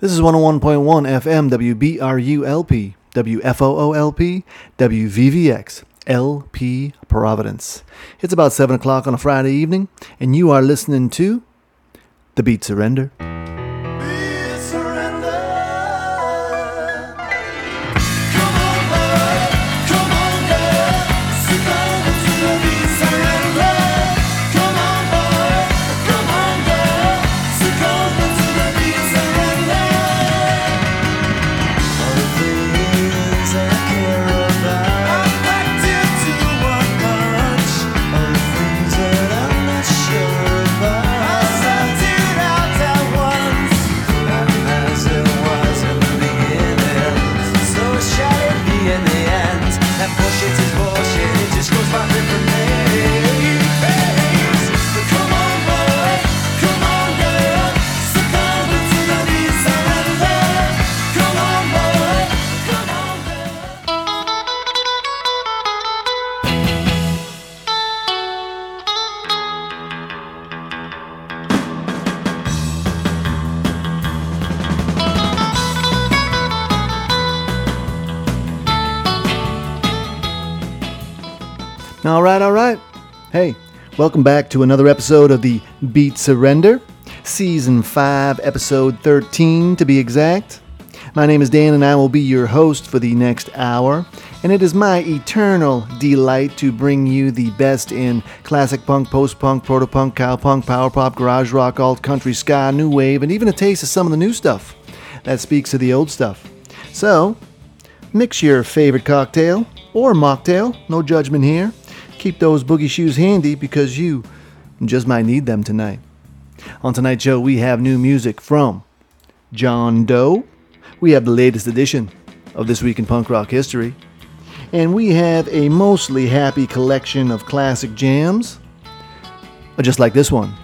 This is 101.1 FM WBRULP, WFOOLP, WVVX, LP Providence. It's about 7 o'clock on a Friday evening, and you are listening to The Beat Surrender. Welcome back to another episode of the Beat Surrender, Season 5, Episode 13 to be exact. My name is Dan and I will be your host for the next hour, and it is my eternal delight to bring you the best in classic punk, post punk, proto punk, cow punk, power pop, garage rock, alt country, ska, new wave, and even a taste of some of the new stuff that speaks to the old stuff. So, mix your favorite cocktail or mocktail, no judgment here Keep those boogie shoes handy because you just might need them tonight. On tonight's show, we have new music from John Doe. We have the latest edition of This Week in Punk Rock History. And we have a mostly happy collection of classic jams, just like this one.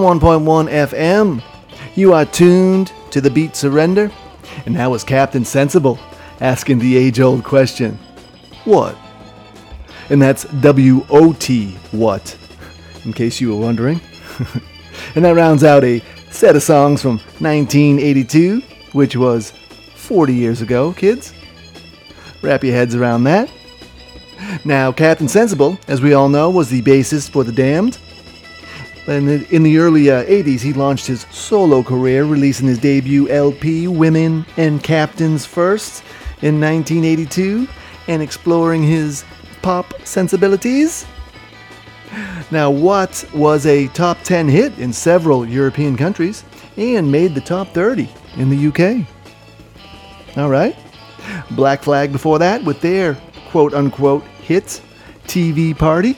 101.1 FM. You are tuned to the beat Surrender, and that was Captain Sensible asking the age old question What? And that's W O T What, in case you were wondering. and that rounds out a set of songs from 1982, which was 40 years ago, kids. Wrap your heads around that. Now, Captain Sensible, as we all know, was the bassist for The Damned the, in the early uh, 80s, he launched his solo career, releasing his debut LP, Women and Captains First, in 1982, and exploring his pop sensibilities. Now, What was a top 10 hit in several European countries and made the top 30 in the UK. All right. Black Flag before that with their quote unquote hit TV Party?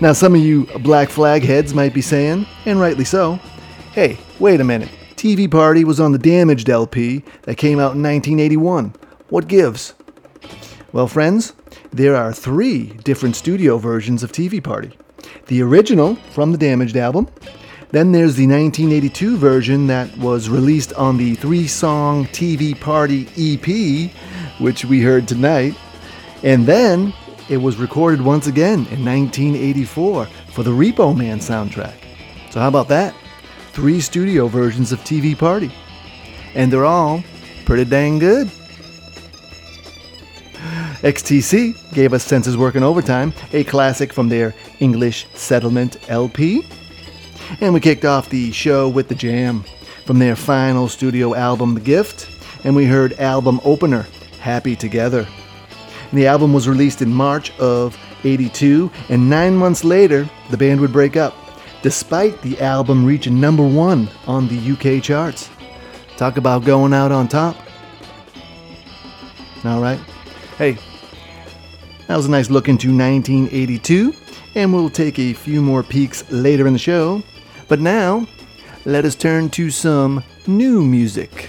Now, some of you Black Flag heads might be saying, and rightly so, hey, wait a minute. TV Party was on the Damaged LP that came out in 1981. What gives? Well, friends, there are three different studio versions of TV Party. The original from the Damaged album, then there's the 1982 version that was released on the three song TV Party EP, which we heard tonight. And then it was recorded once again in 1984 for the Repo Man soundtrack. So, how about that? Three studio versions of TV Party. And they're all pretty dang good. XTC gave us Senses Working Overtime, a classic from their English Settlement LP. And we kicked off the show with the jam from their final studio album, The Gift, and we heard album opener, Happy Together. The album was released in March of 82, and nine months later, the band would break up, despite the album reaching number one on the UK charts. Talk about going out on top. All right. Hey, that was a nice look into 1982, and we'll take a few more peeks later in the show. But now, let us turn to some new music.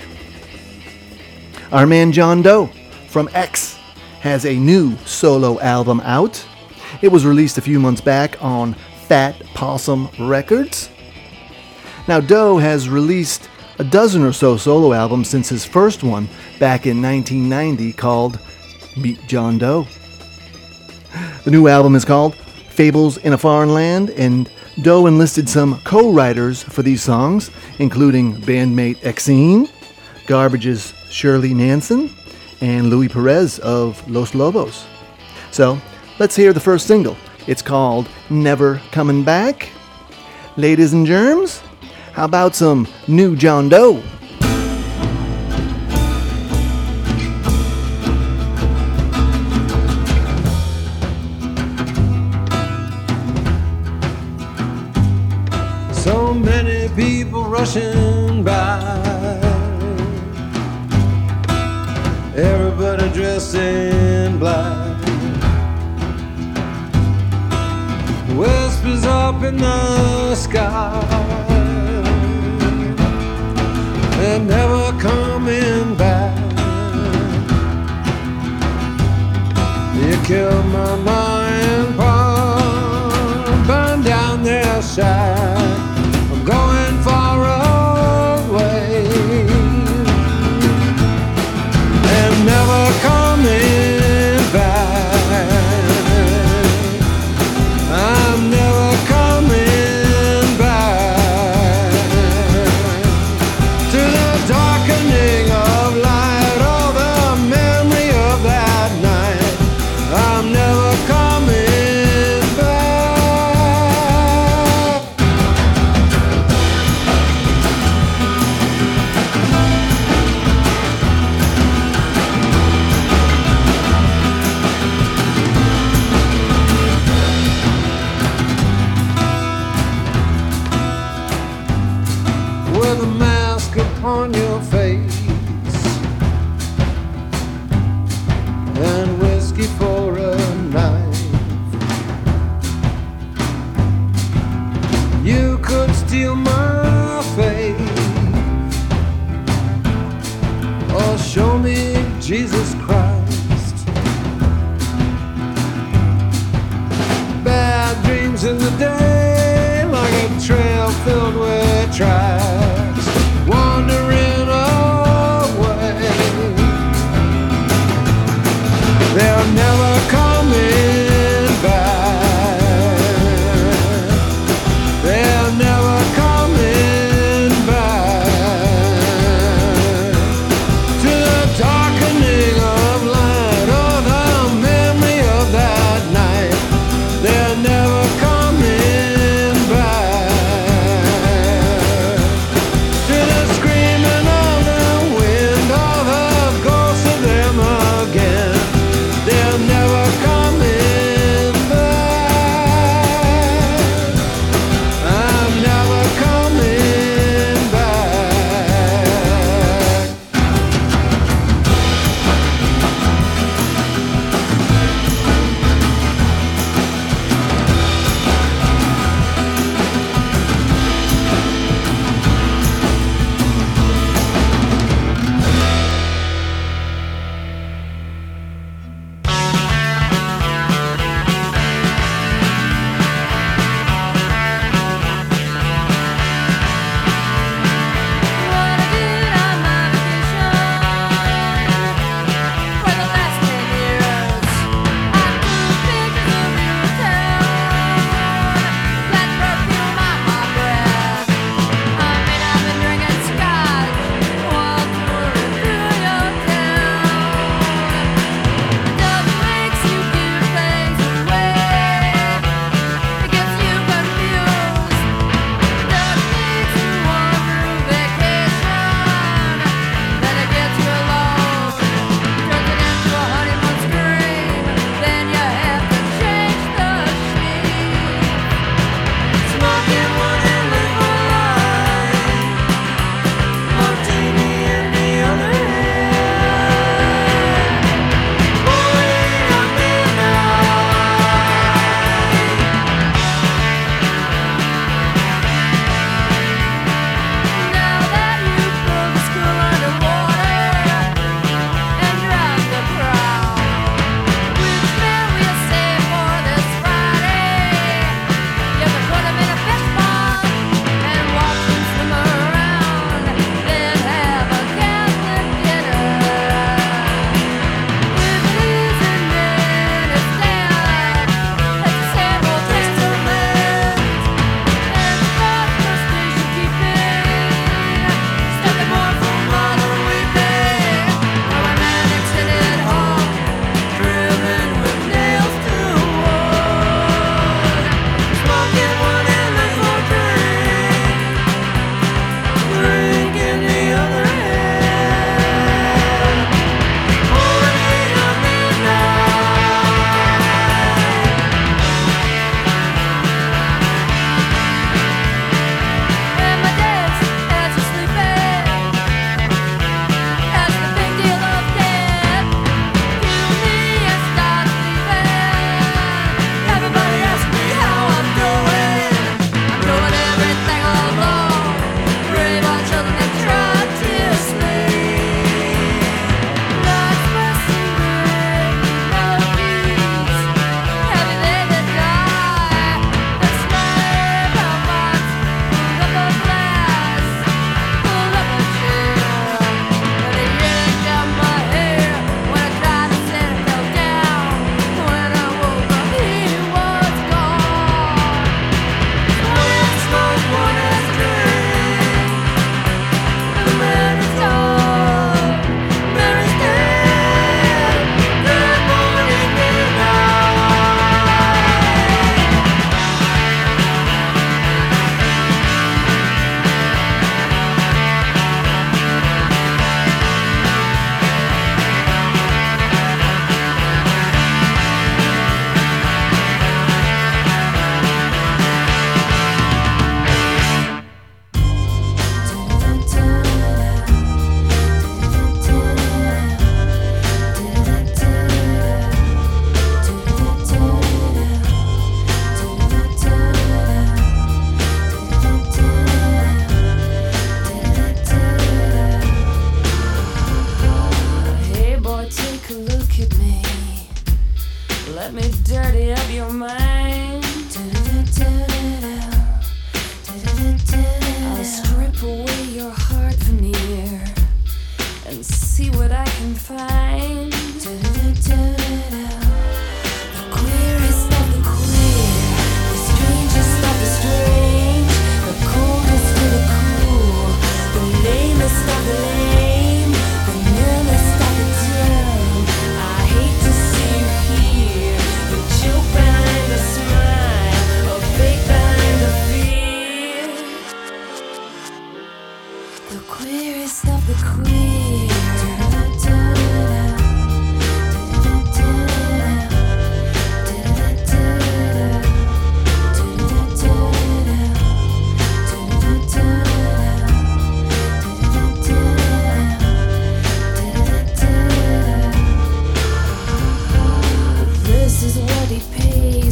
Our man John Doe from X has a new solo album out. It was released a few months back on Fat Possum Records. Now, Doe has released a dozen or so solo albums since his first one back in 1990 called Meet John Doe. The new album is called Fables in a Foreign Land, and Doe enlisted some co writers for these songs, including bandmate Exene, Garbage's Shirley Manson, and Luis Perez of Los Lobos. So, let's hear the first single. It's called Never Coming Back. Ladies and germs, how about some new John Doe? So many people rushing dressed in black. Whispers up in the sky. They're never coming back. You killed my mind, Paul. Burn down their shack.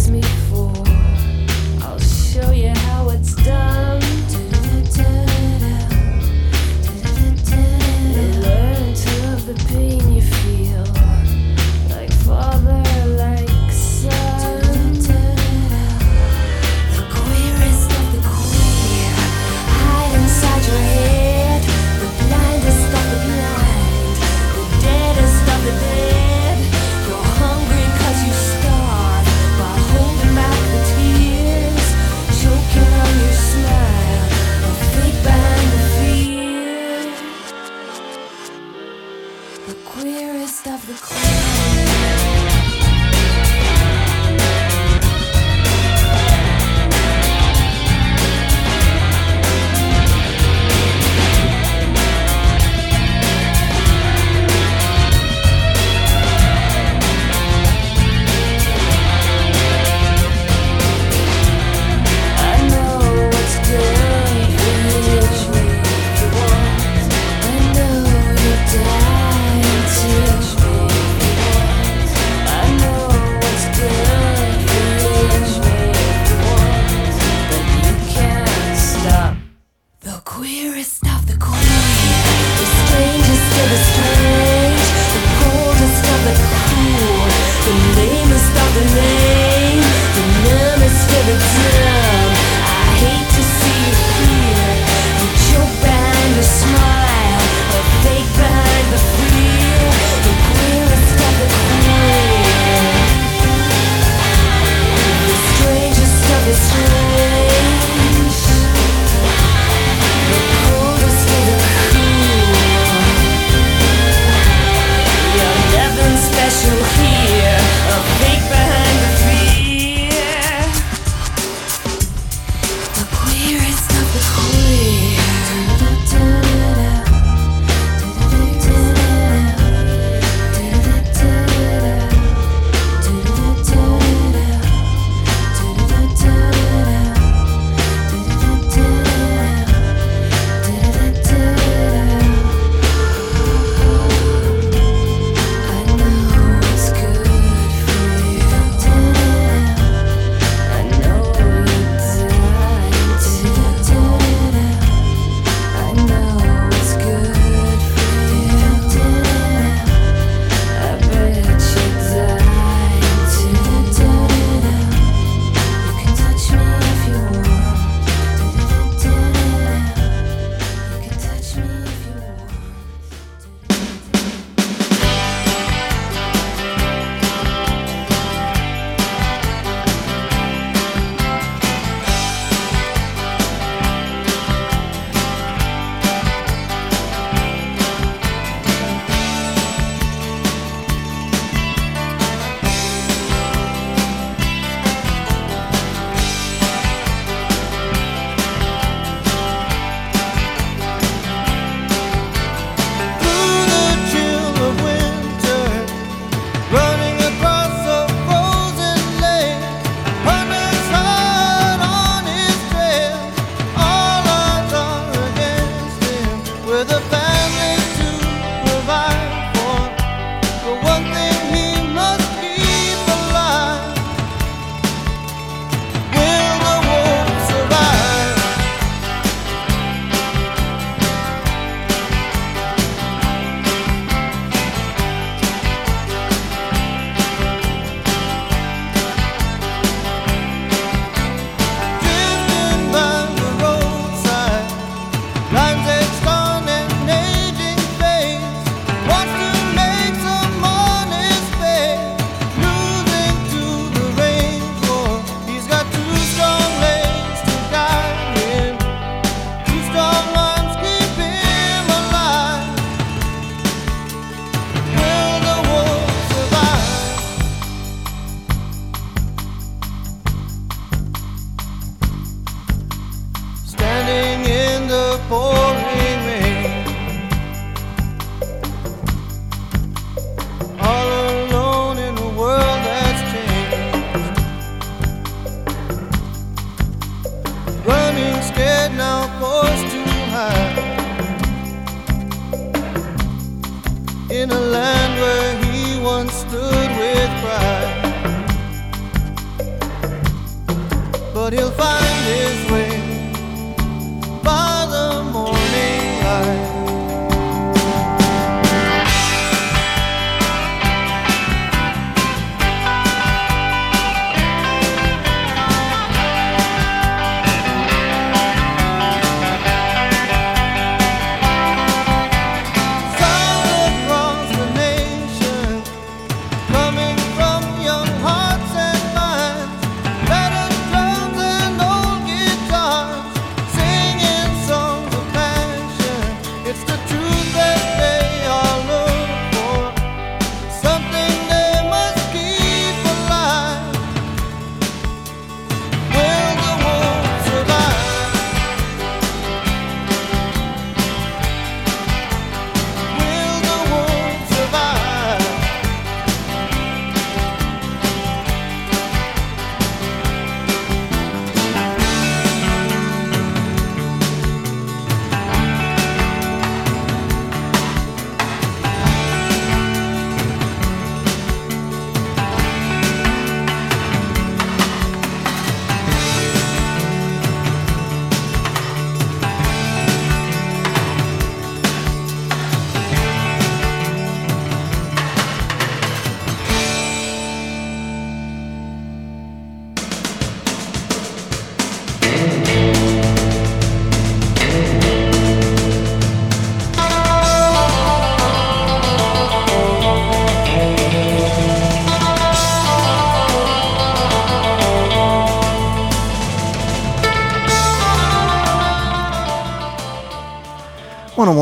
Me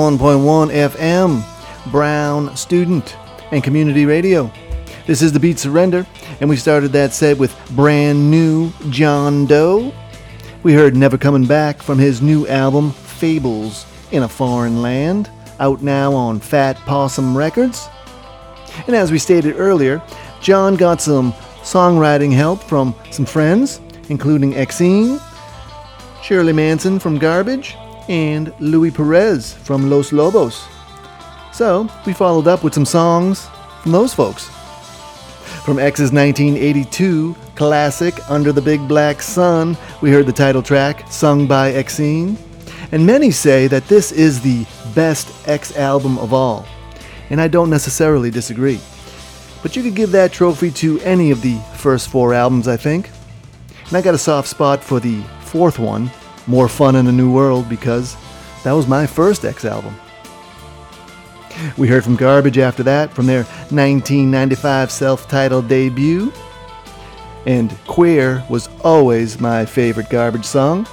101.1 FM, Brown Student and Community Radio. This is The Beat Surrender, and we started that set with brand new John Doe. We heard Never Coming Back from his new album, Fables in a Foreign Land, out now on Fat Possum Records. And as we stated earlier, John got some songwriting help from some friends, including Exene, Shirley Manson from Garbage, and Luis Perez from Los Lobos. So, we followed up with some songs from those folks. From X's 1982 classic Under the Big Black Sun, we heard the title track sung by Exene. And many say that this is the best X album of all. And I don't necessarily disagree. But you could give that trophy to any of the first four albums, I think. And I got a soft spot for the fourth one, More Fun in a New World, because that was my first X album. We heard from Garbage after that, from their 1995 self titled debut. And Queer was always my favorite Garbage song.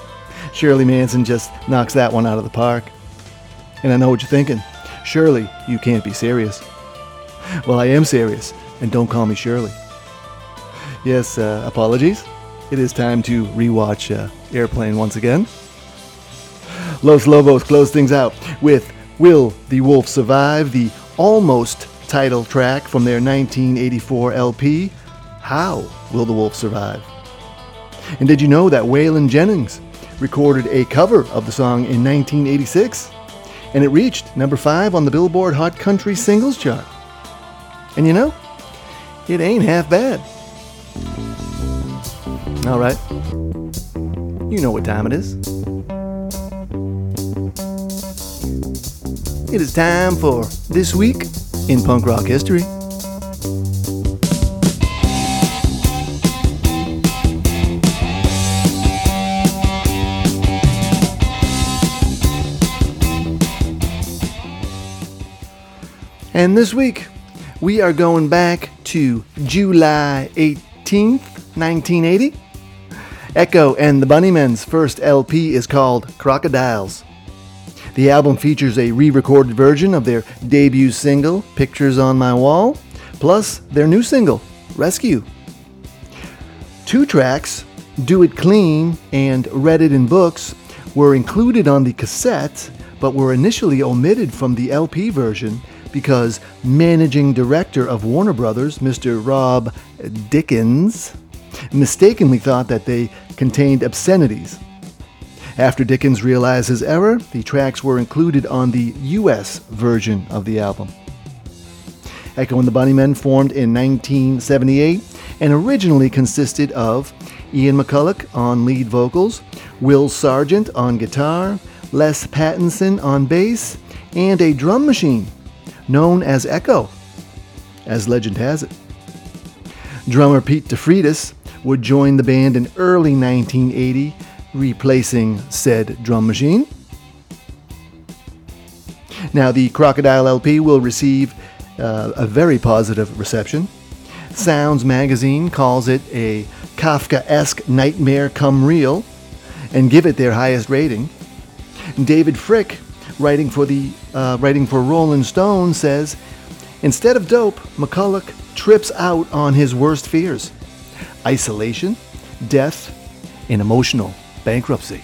Shirley Manson just knocks that one out of the park. And I know what you're thinking. Surely you can't be serious. Well, I am serious, and don't call me Shirley. Yes, uh, apologies. It is time to rewatch uh, Airplane once again. Los Lobos close things out with Will the Wolf Survive, the almost title track from their 1984 LP, How Will the Wolf Survive? And did you know that Waylon Jennings recorded a cover of the song in 1986? And it reached number 5 on the Billboard Hot Country Singles Chart. And you know, it ain't half bad. All right. You know what time it is. It is time for This Week in Punk Rock History. And this week, we are going back to July 18th, 1980. Echo and the Bunnymen's first LP is called Crocodiles. The album features a re recorded version of their debut single, Pictures on My Wall, plus their new single, Rescue. Two tracks, Do It Clean and Read It in Books, were included on the cassette but were initially omitted from the LP version because managing director of Warner Brothers, Mr. Rob Dickins, mistakenly thought that they contained obscenities. After Dickins realized his error, the tracks were included on the US version of the album. Echo and the Bunnymen formed in 1978 and originally consisted of Ian McCulloch on lead vocals, Will Sergeant on guitar, Les Pattinson on bass, and a drum machine known as Echo, as legend has it. Drummer Pete DeFreitas would join the band in early 1980, replacing said drum machine. Now, the Crocodile LP will receive uh, a very positive reception. Sounds magazine calls it a Kafka esque nightmare come real and give it their highest rating. David Fricke, writing for, the, uh, writing for Rolling Stone, says Instead of dope, McCulloch trips out on his worst fears isolation, death, and emotional bankruptcy.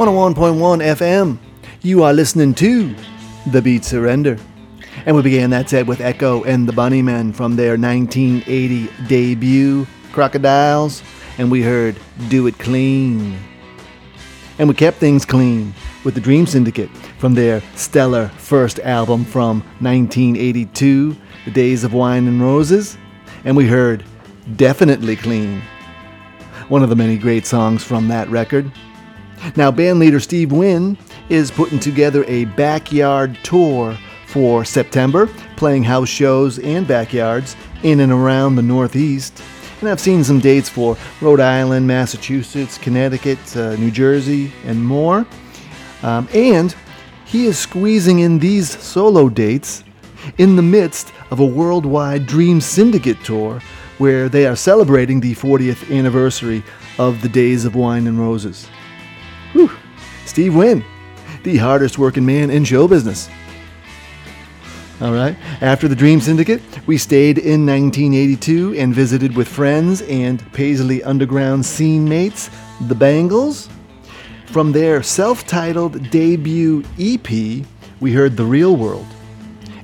101.1 FM. You are listening to The Beat Surrender. And we began that set with Echo and the Bunnymen from their 1980 debut, Crocodiles, and we heard Do It Clean. And we kept things clean with the Dream Syndicate from their stellar first album from 1982, The Days of Wine and Roses, and we heard Definitely Clean, one of the many great songs from that record. Now, bandleader Steve Wynn is putting together a backyard tour for September, playing house shows and backyards in and around the Northeast. And I've seen some dates for Rhode Island, Massachusetts, Connecticut, uh, New Jersey, and more. Um, and he is squeezing in these solo dates in the midst of a worldwide Dream Syndicate tour where they are celebrating the 40th anniversary of the Days of Wine and Roses. Steve Wynn, the hardest working man in show business. All right. After the Dream Syndicate, we stayed in 1982 and visited with friends and Paisley Underground scene mates, the Bangles. From their self titled debut EP, we heard The Real World.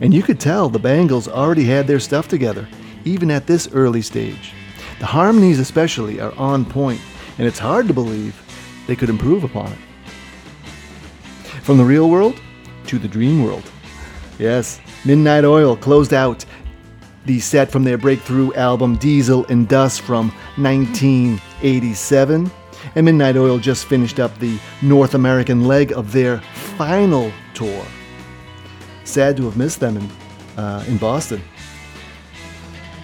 And you could tell the Bangles already had their stuff together, even at this early stage. The harmonies, especially, are on point, and it's hard to believe they could improve upon it. From the real world to the dream world. Yes, Midnight Oil closed out the set from their breakthrough album Diesel and Dust from 1987. And Midnight Oil just finished up the North American leg of their final tour. Sad to have missed them in, uh, in Boston.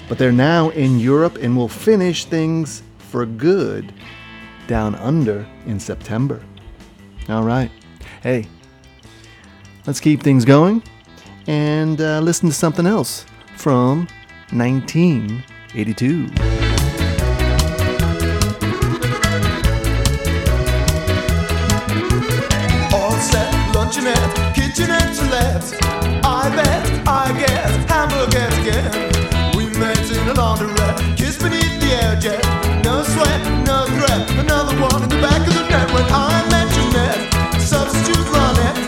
But they're now in Europe and will finish things for good down under in September. All right. Hey, let's keep things going and uh, listen to something else from 1982. All set, luncheonette, kitchenette let. I bet, I guess. We met in a laundrette, kiss beneath the air jet. No sweat, no threat. Another one in the back of the net when I met. Substitute Ronette.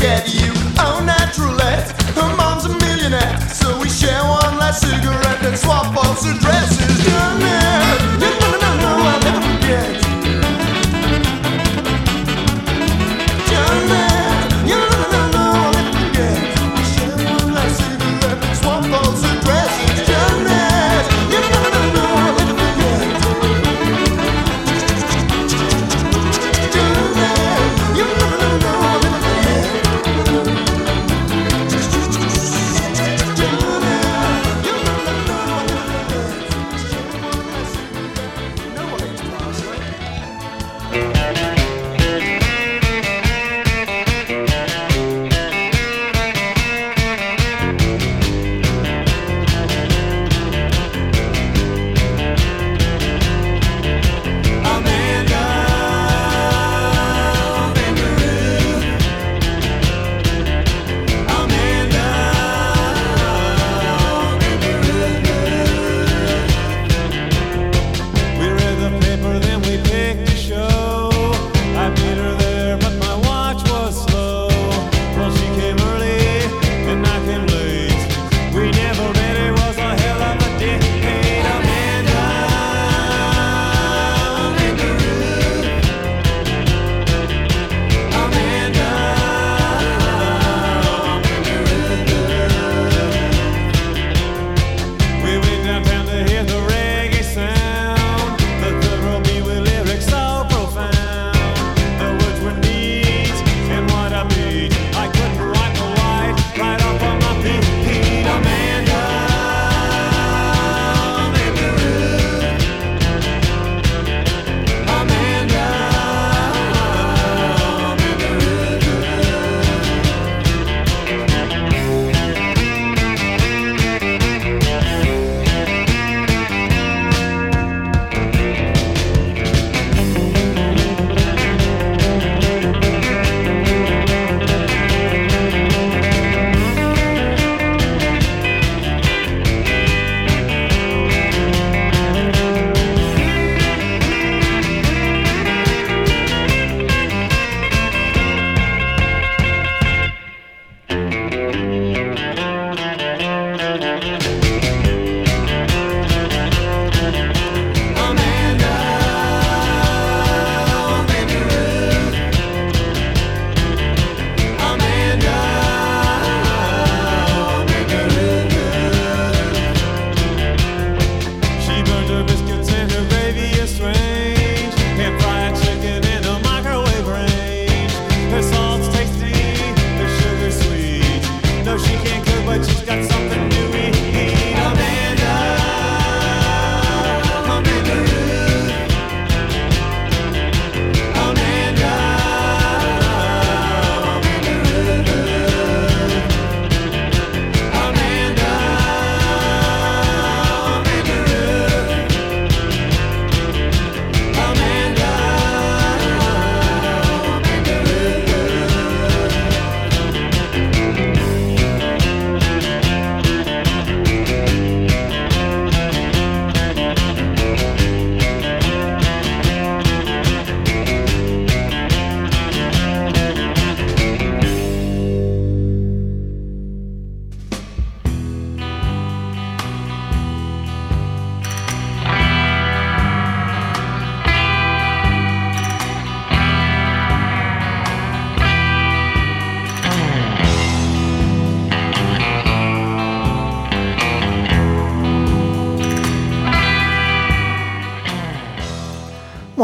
Never forget you.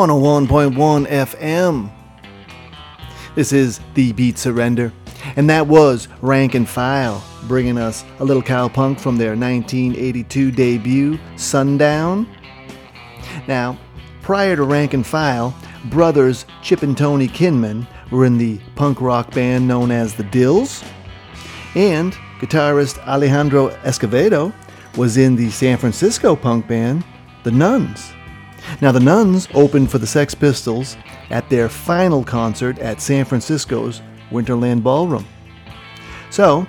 101.1 FM. This is The Beat Surrender, and that was Rank and File bringing us a little cowpunk from their 1982 debut, Sundown. Now, prior to Rank and File, brothers Chip and Tony Kinman were in the punk rock band known as the Dills, and guitarist Alejandro Escovedo was in the San Francisco punk band, the Nuns. Now, the Nuns opened for the Sex Pistols at their final concert at San Francisco's Winterland Ballroom. So,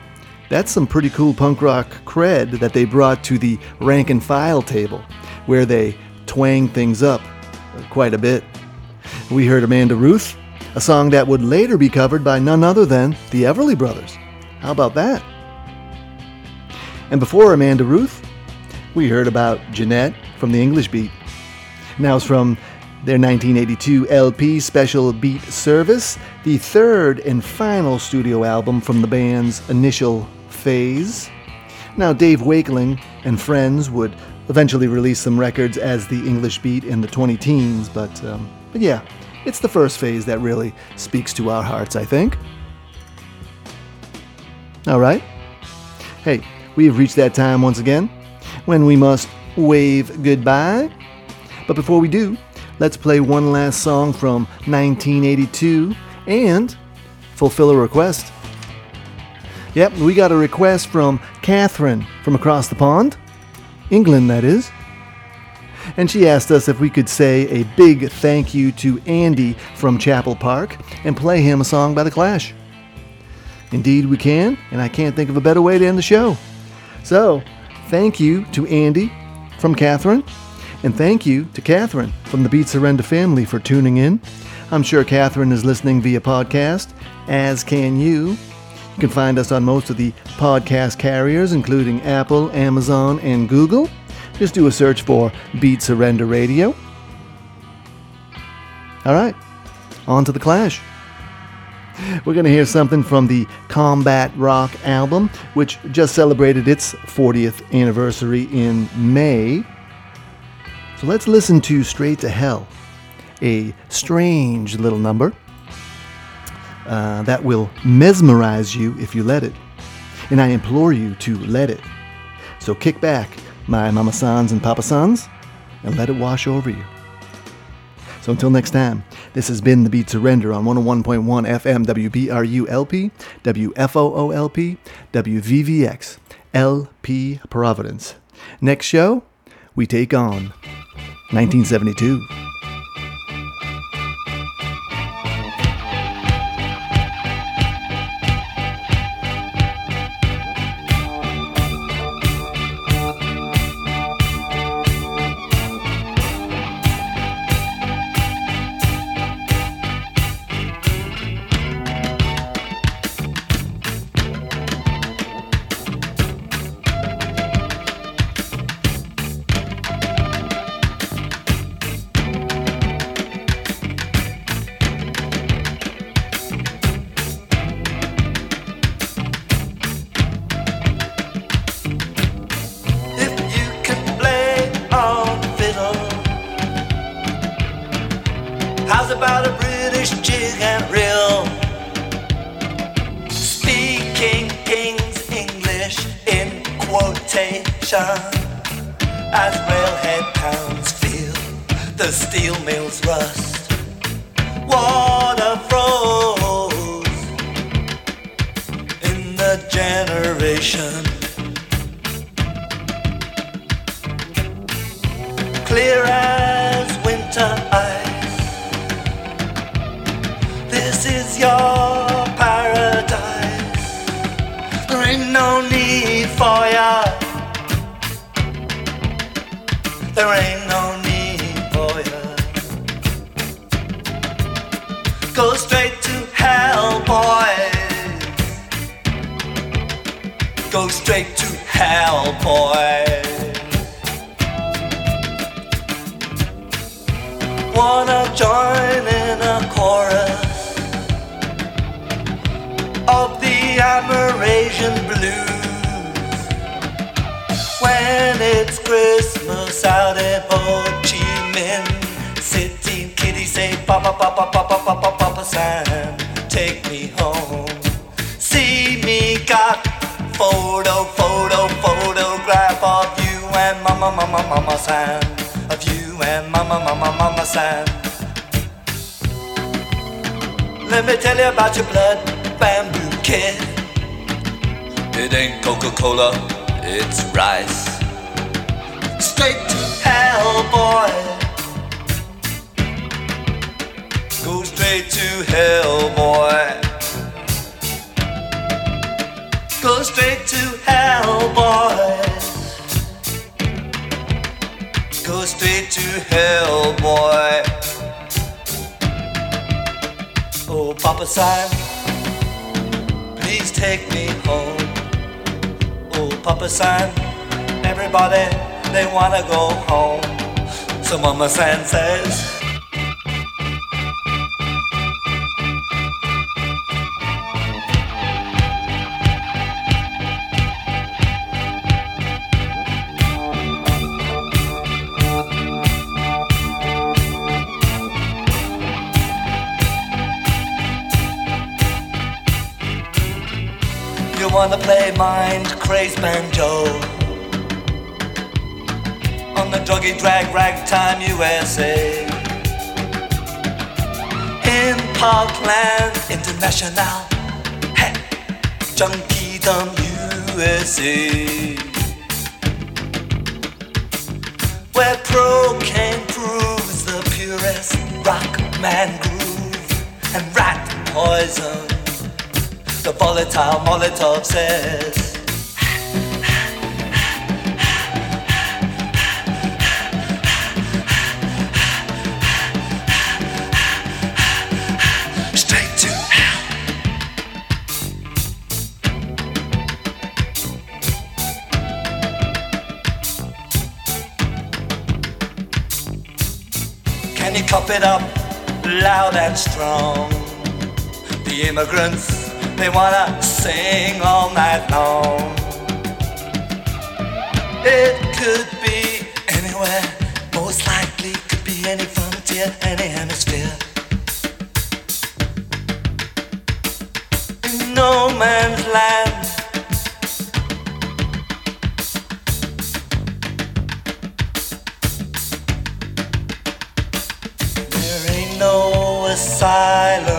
that's some pretty cool punk rock cred that they brought to the rank and file table, where they twang things up quite a bit. We heard Amanda Ruth, a song that would later be covered by none other than the Everly Brothers. How about that? And before Amanda Ruth, we heard about Jeanette from the English Beat. Now it's from their 1982 LP Special Beat Service, the third and final studio album from the band's initial phase. Now, Dave Wakeling and friends would eventually release some records as the English Beat in the 20 teens, but, um, but yeah, it's the first phase that really speaks to our hearts, I think. All right. Hey, we have reached that time once again when we must wave goodbye. But before we do, let's play one last song from 1982 and fulfill a request. Yep, we got a request from Catherine from across the pond, England, that is. And she asked us if we could say a big thank you to Andy from Chapel Park and play him a song by The Clash. Indeed, we can, and I can't think of a better way to end the show. So, thank you to Andy from Catherine, and thank you to Catherine from the Beat Surrender family for tuning in. I'm sure Catherine is listening via podcast, as can you. You can find us on most of the podcast carriers, including Apple, Amazon, and Google. Just do a search for Beat Surrender Radio. All right, on to the Clash. We're going to hear something from the Combat Rock album, which just celebrated its 40th anniversary in May. So let's listen to Straight to Hell, a strange little number uh, that will mesmerize you if you let it. And I implore you to let it. So kick back, my mama sons and papa sons, and let it wash over you. So until next time, this has been The Beat Surrender on 101.1 FM WBRU-LP, WFOO-LP, WVVX, LP Providence. Next show, we take on 1972. Winter ice. This is your paradise. There ain't no need for ya. There ain't no need for ya. Go straight to hell, boys. Go straight to hell, boys. Wanna join in a chorus of the Amerasian blues when it's Christmas out in Ho Chi Minh City, Kitty say, Papa, Papa, Papa, Papa, Papa Sam, take me home. See me got photo, photo, photograph of you and Mama, Mama, Mama Sam, and Mama, Mama, Mama Sam. Let me tell you about your blood bamboo kid. It ain't Coca-Cola, it's rice. Straight to hell, boy. Go straight to hell, boy. Go straight to hell, boy. Go straight to hell, boy. Oh, Papa Sam, please take me home. Oh, Papa Sam, everybody, they wanna go home. So Mama San says, wanna play mind crazed banjo. On the druggy drag ragtime USA in Parkland International, hey, Junkiedom USA, where cocaine proves the purest rock man groove and rat poison the volatile Molotov says. Can you cop it up loud and strong? The immigrants, they wanna sing all night long. It could be anywhere, most likely could be any frontier, any hemisphere. No man's land. There ain't no asylum.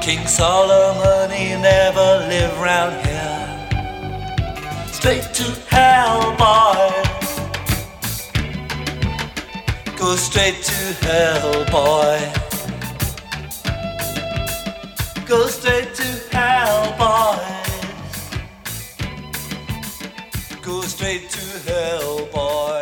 King Solomon, he never lived round here. Straight to hell, boy. Go straight to hell, boy. Go straight to hell, boy. Go straight to hell, boy.